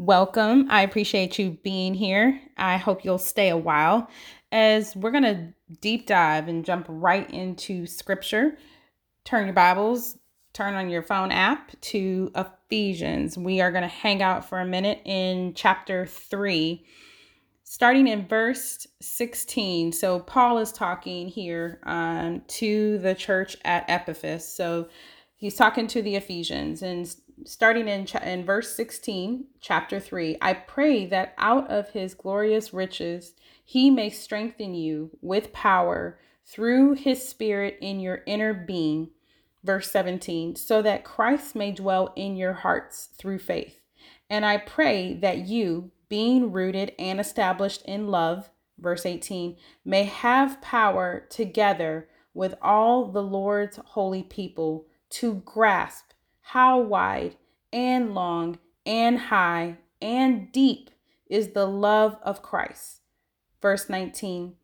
welcome. I appreciate you being here. I hope you'll stay a while as we're going to deep dive and jump right into scripture. Turn your Bibles, turn on your phone app to Ephesians. We are going to hang out for a minute in chapter 3, starting in verse 16. So, Paul is talking here um, to the church at Ephesus. So, he's talking to the Ephesians and starting in, cha- in verse 16, chapter 3 I pray that out of his glorious riches he may strengthen you with power through his spirit in your inner being. Verse 17, so that Christ may dwell in your hearts through faith. And I pray that you, being rooted and established in love, verse 18, may have power together with all the Lord's holy people to grasp how wide and long and high and deep is the love of Christ. Verse 19,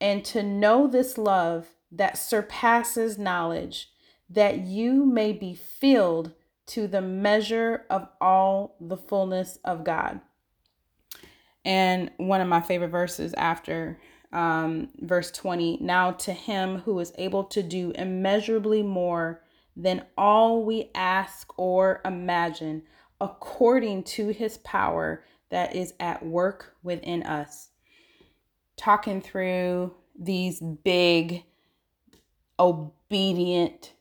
and to know this love that surpasses knowledge, that you may be filled to the measure of all the fullness of God. And one of my favorite verses after um, verse 20 now to him who is able to do immeasurably more than all we ask or imagine, according to his power that is at work within us. Talking through these big, obedient,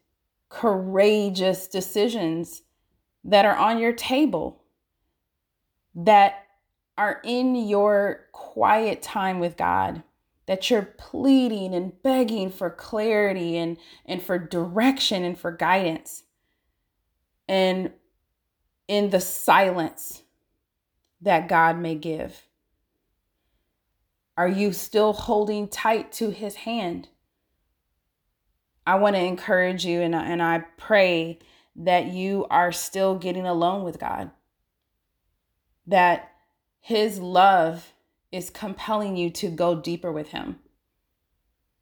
courageous decisions that are on your table, that are in your quiet time with God that you're pleading and begging for clarity and, and for direction and for guidance. And in the silence that God may give. Are you still holding tight to his hand? I want to encourage you and, and I pray that you are still getting alone with God. That his love is compelling you to go deeper with him.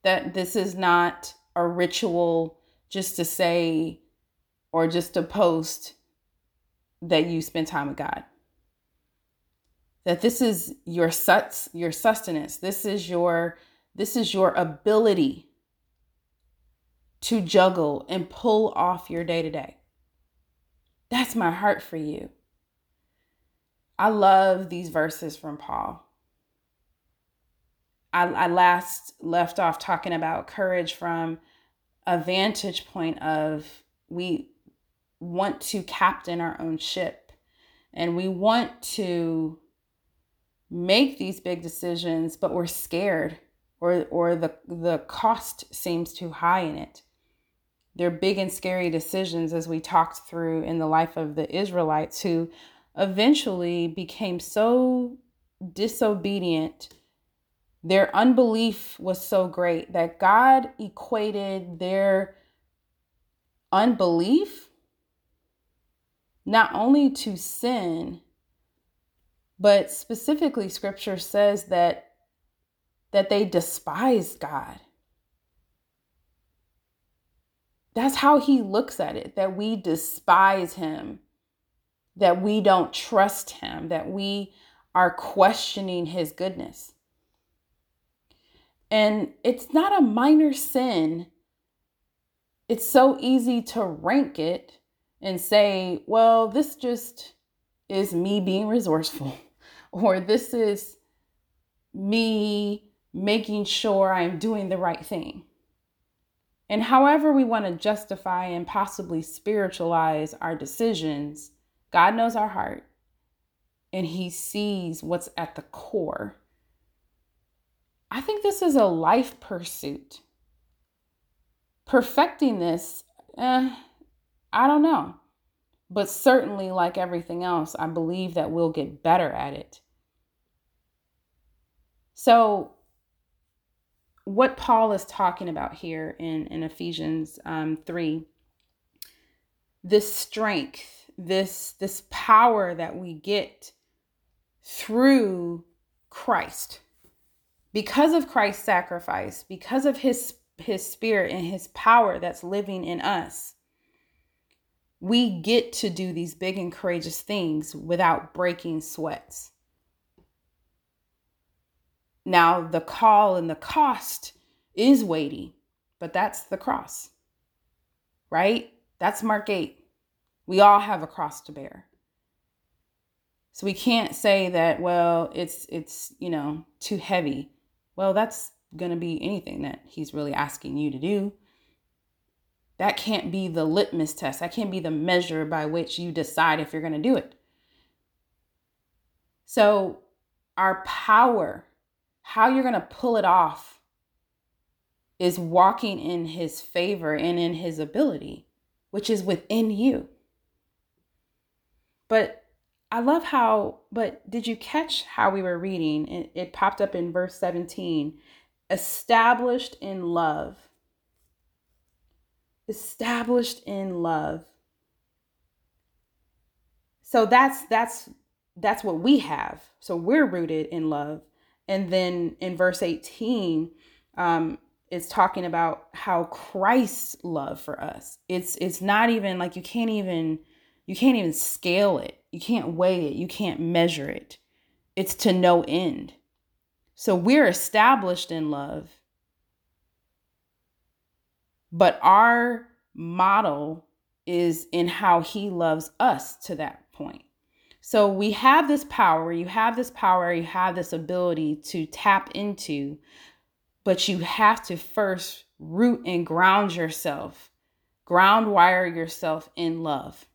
That this is not a ritual just to say or just to post that you spend time with God. That this is your suts your sustenance. This is your this is your ability to juggle and pull off your day to day. That's my heart for you. I love these verses from Paul. I, I last left off talking about courage from a vantage point of we want to captain our own ship. And we want to make these big decisions but we're scared or or the the cost seems too high in it. They're big and scary decisions as we talked through in the life of the Israelites who eventually became so disobedient their unbelief was so great that God equated their unbelief not only to sin, but specifically scripture says that that they despised God. That's how he looks at it, that we despise him, that we don't trust him, that we are questioning his goodness. And it's not a minor sin. It's so easy to rank it and say, well, this just is me being resourceful, or this is me making sure I'm doing the right thing. And however we want to justify and possibly spiritualize our decisions, God knows our heart and He sees what's at the core. I think this is a life pursuit. Perfecting this, eh, I don't know. But certainly, like everything else, I believe that we'll get better at it. So, what Paul is talking about here in, in Ephesians um, 3 this strength, this, this power that we get through Christ because of Christ's sacrifice, because of his his spirit and his power that's living in us. we get to do these big and courageous things without breaking sweats. Now, the call and the cost is weighty, but that's the cross, right? That's Mark 8. We all have a cross to bear. So we can't say that, well, it's it's, you know, too heavy. Well, that's going to be anything that he's really asking you to do. That can't be the litmus test. That can't be the measure by which you decide if you're going to do it. So, our power, how you're going to pull it off, is walking in his favor and in his ability, which is within you. But I love how, but did you catch how we were reading? It, it popped up in verse 17 established in love. Established in love. So that's that's that's what we have. So we're rooted in love. And then in verse 18, um, it's talking about how Christ's love for us. It's it's not even like you can't even you can't even scale it. You can't weigh it. You can't measure it. It's to no end. So we're established in love. But our model is in how he loves us to that point. So we have this power, you have this power, you have this ability to tap into, but you have to first root and ground yourself, ground wire yourself in love.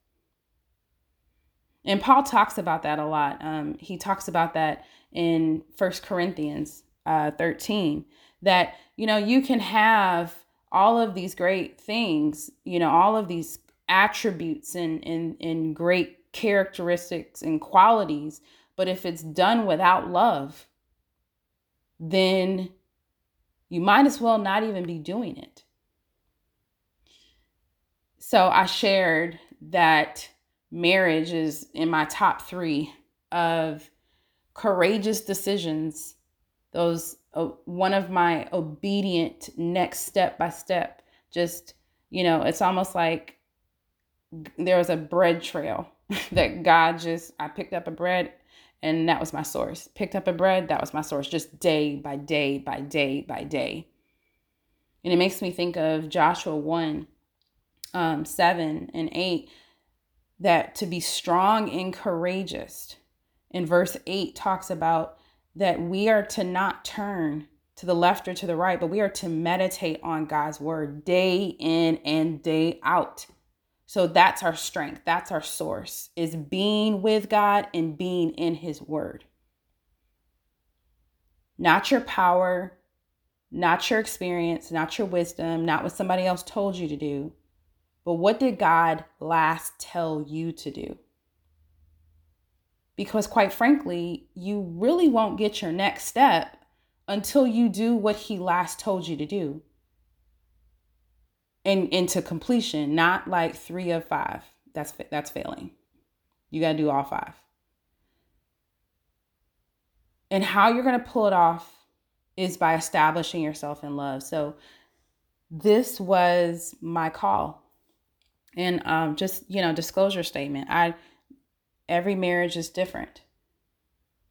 And Paul talks about that a lot. Um, he talks about that in First Corinthians uh, 13 that, you know, you can have all of these great things, you know, all of these attributes and, and, and great characteristics and qualities, but if it's done without love, then you might as well not even be doing it. So I shared that marriage is in my top three of courageous decisions. Those uh, one of my obedient next step by step. Just you know, it's almost like there was a bread trail that God just I picked up a bread and that was my source. Picked up a bread, that was my source, just day by day by day by day. And it makes me think of Joshua 1 um, 7 and 8 that to be strong and courageous. In verse 8 talks about that we are to not turn to the left or to the right, but we are to meditate on God's word day in and day out. So that's our strength. That's our source is being with God and being in his word. Not your power, not your experience, not your wisdom, not what somebody else told you to do, but what did God last tell you to do? Because, quite frankly, you really won't get your next step until you do what He last told you to do and into completion, not like three of five. That's that's failing. You got to do all five. And how you're going to pull it off is by establishing yourself in love. So this was my call and um, just you know disclosure statement i every marriage is different.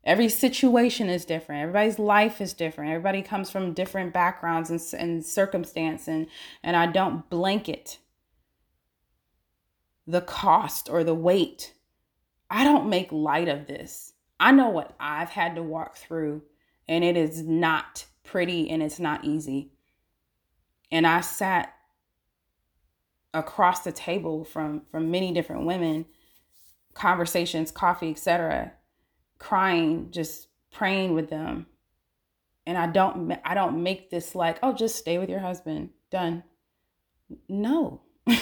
Every situation is different. Everybody's life is different. Everybody comes from different backgrounds and, and circumstance and and i don't blanket the cost or the weight. I don't make light of this. I know what i've had to walk through and it is not pretty and it's not easy. And i sat across the table from from many different women conversations coffee etc crying just praying with them. And i don't i don't make this like oh just stay with your husband. Done. No.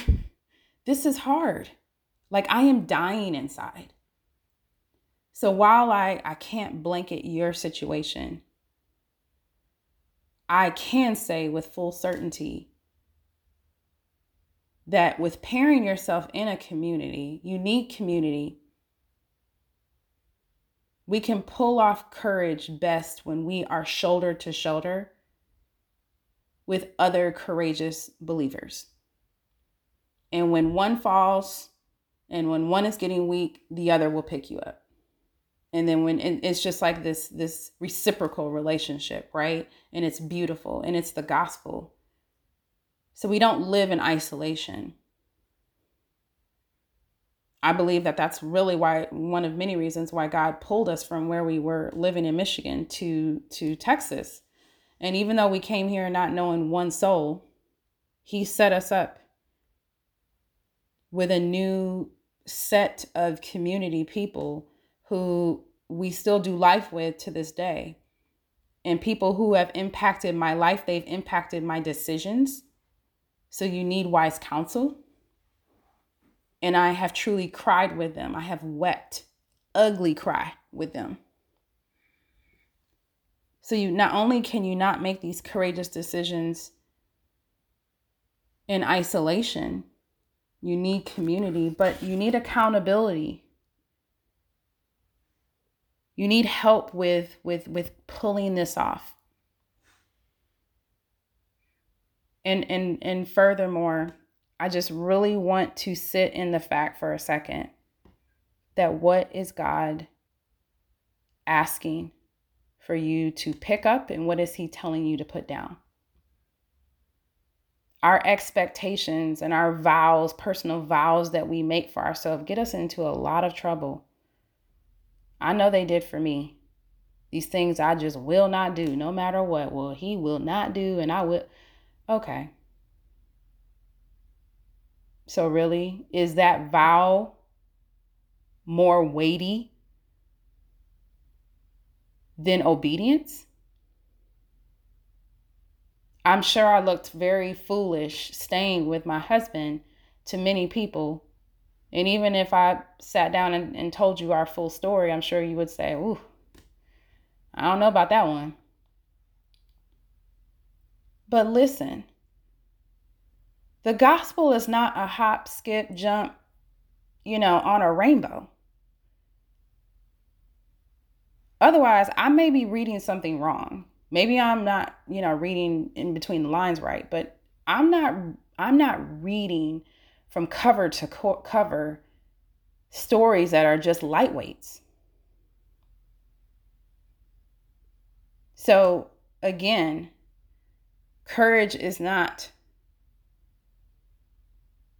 This is hard. Like i am dying inside. So while i i can't blanket your situation i can say with full certainty that with pairing yourself in a community, unique community, we can pull off courage best when we are shoulder to shoulder with other courageous believers. And when one falls, And when one is getting weak, the other will pick you up. And then when it's just like this this reciprocal relationship, right? And it's beautiful and it's the gospel. So we don't live in isolation. I believe that that's really why one of many reasons why God pulled us from where we were living in Michigan to to Texas. And even though we came here not knowing one soul, he set us up with a new set of community people who we still do life with to this day. And people who have impacted my life, they've impacted my decisions. So you need wise counsel and I have truly cried with them. I have wept, ugly cry with them. So you not only can you not make these courageous decisions in isolation, you need community, but you need accountability. You need help with with with pulling this off. And and and furthermore, I just really want to sit in the fact for a second that what is God asking for you to pick up and what is He telling you to put down? Our expectations and our vows, personal vows that we make for ourselves, get us into a lot of trouble. I know they did for me. These things I just will not do, no matter what. Well, He will not do, and I will. Okay. So, really, is that vow more weighty than obedience? I'm sure I looked very foolish staying with my husband to many people. And even if I sat down and, and told you our full story, I'm sure you would say, Ooh, I don't know about that one. But listen, the gospel is not a hop, skip, jump, you know, on a rainbow. Otherwise, I may be reading something wrong. Maybe I'm not, you know, reading in between the lines right, but I'm not I'm not reading from cover to co- cover stories that are just lightweights. So, again, courage is not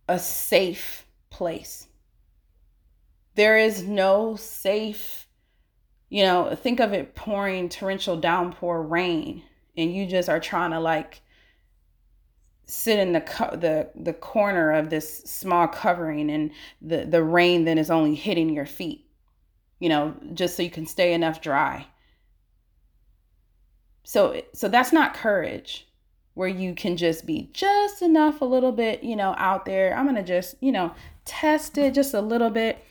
a safe place. There is no safe, you know, think of it pouring torrential downpour rain and you just are trying to like sit in the co- the the corner of this small covering and the the rain then is only hitting your feet. You know, just so you can stay enough dry. So so that's not courage where you can just be just enough a little bit, you know, out there. I'm going to just, you know, test it just a little bit.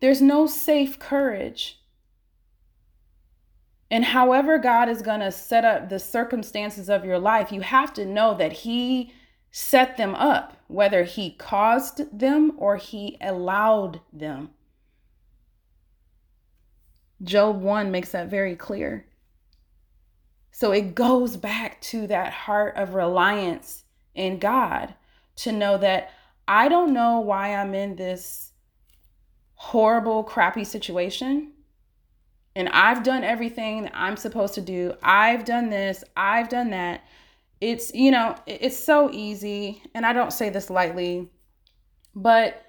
There's no safe courage. And however God is going to set up the circumstances of your life, you have to know that He set them up, whether He caused them or He allowed them. Job 1 makes that very clear. So it goes back to that heart of reliance in God to know that I don't know why I'm in this horrible, crappy situation. And I've done everything I'm supposed to do. I've done this, I've done that. It's, you know, it's so easy. And I don't say this lightly, but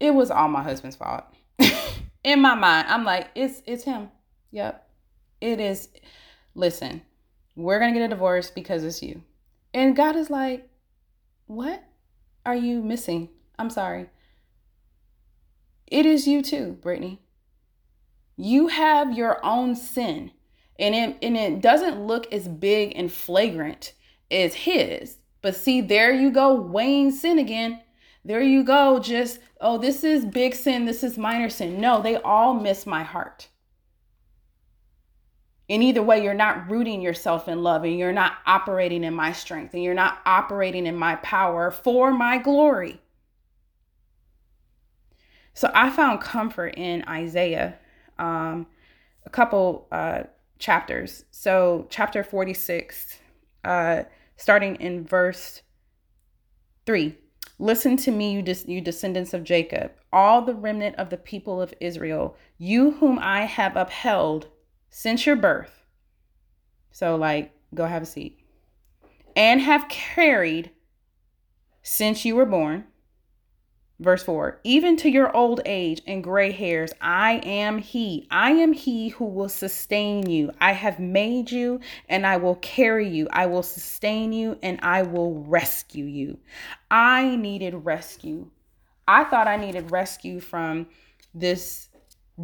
it was all my husband's fault. in my mind, I'm like, it's it's him. Yep. It is listen, we're going to get a divorce because it's you. And God is like, what are you missing? I'm sorry. It is you too, Brittany. You have your own sin. And it, and it doesn't look as big and flagrant as his. But see, there you go, weighing sin again. There you go, just, oh, this is big sin, this is minor sin. No, they all miss my heart. In either way, you're not rooting yourself in love and you're not operating in my strength and you're not operating in my power for my glory. So I found comfort in Isaiah, um, a couple uh, chapters. So, chapter 46, uh, starting in verse 3. Listen to me, you, des- you descendants of Jacob, all the remnant of the people of Israel, you whom I have upheld since your birth. So, like, go have a seat. And have carried since you were born Verse 4 Even to your old age and gray hairs, I am He. I am He who will sustain you. I have made you and I will carry you. I will sustain you and I will rescue you. I needed rescue. I thought I needed rescue from this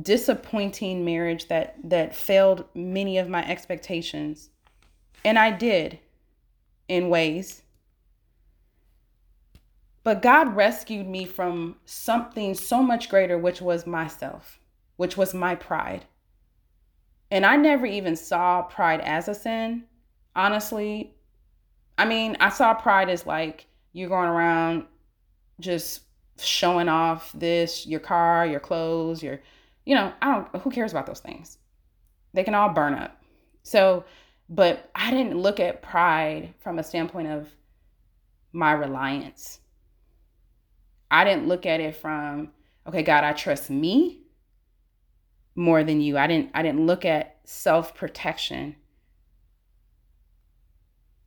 disappointing marriage that that failed many of my expectations. And I did in ways but God rescued me from something so much greater, which was myself, which was my pride. And I never even saw pride as a sin, honestly. I mean, I saw pride as like you're going around just showing off this, your car, your clothes, your, you know, I don't, who cares about those things? They can all burn up. So, but I didn't look at pride from a standpoint of my reliance I didn't look at it from, okay, God, I trust me more than you. I didn't I didn't look at self-protection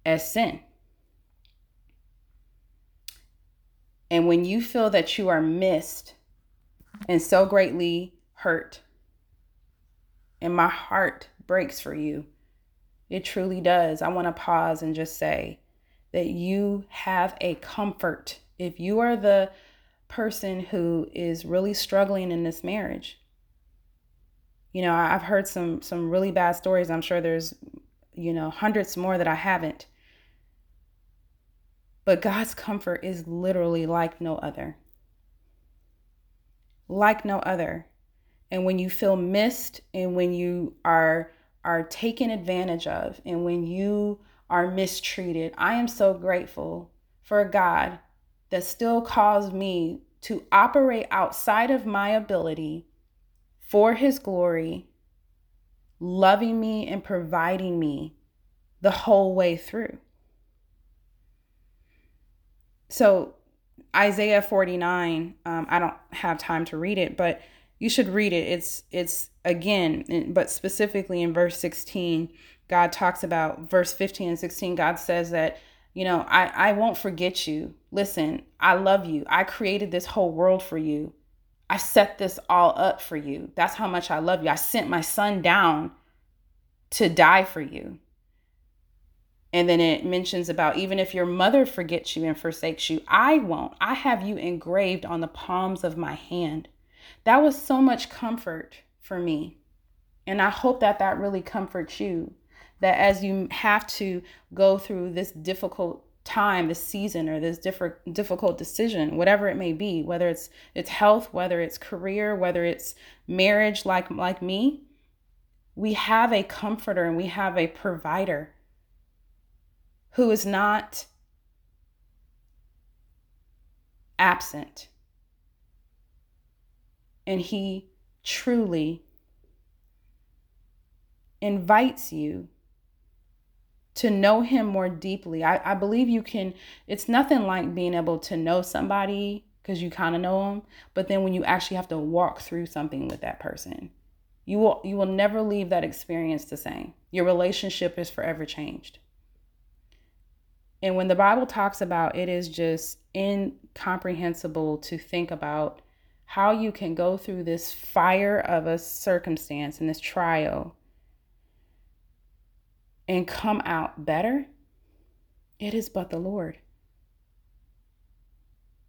as sin. And when you feel that you are missed and so greatly hurt, and my heart breaks for you, it truly does. I want to pause and just say that you have a comfort. If you are the person who is really struggling in this marriage. You know, I've heard some some really bad stories. I'm sure there's, you know, hundreds more that I haven't. But God's comfort is literally like no other. Like no other. And when you feel missed and when you are are taken advantage of and when you are mistreated, I am so grateful for God that still calls me to operate outside of my ability for his glory, loving me and providing me the whole way through. So, Isaiah 49, um, I don't have time to read it, but you should read it. It's, it's again, but specifically in verse 16, God talks about verse 15 and 16. God says that you know, I, I won't forget you. Listen, I love you. I created this whole world for you. I set this all up for you. That's how much I love you. I sent my son down to die for you. And then it mentions about even if your mother forgets you and forsakes you, I won't. I have you engraved on the palms of my hand. That was so much comfort for me. And I hope that that really comforts you that as you have to go through this difficult time this season or this different difficult decision whatever it may be whether it's it's health whether it's career whether it's marriage like like me we have a comforter and we have a provider who is not absent and he truly invites you to know him more deeply. I, I believe you can, it's nothing like being able to know somebody because you kind of know them, but then when you actually have to walk through something with that person, you will you will never leave that experience the same. Your relationship is forever changed. And when the Bible talks about it is just incomprehensible to think about how you can go through this fire of a circumstance and this trial and come out better, it is but the Lord.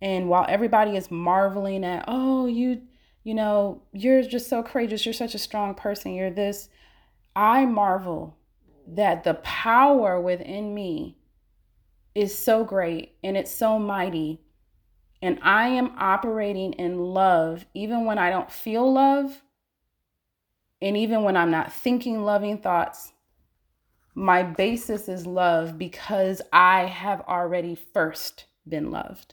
And while everybody is marveling at, oh, you, you know, you're just so courageous, you're such a strong person, you're this, I marvel that the power within me is so great and it's so mighty. And I am operating in love even when I don't feel love. And even when I'm not thinking loving thoughts, my basis is love because I have already first been loved.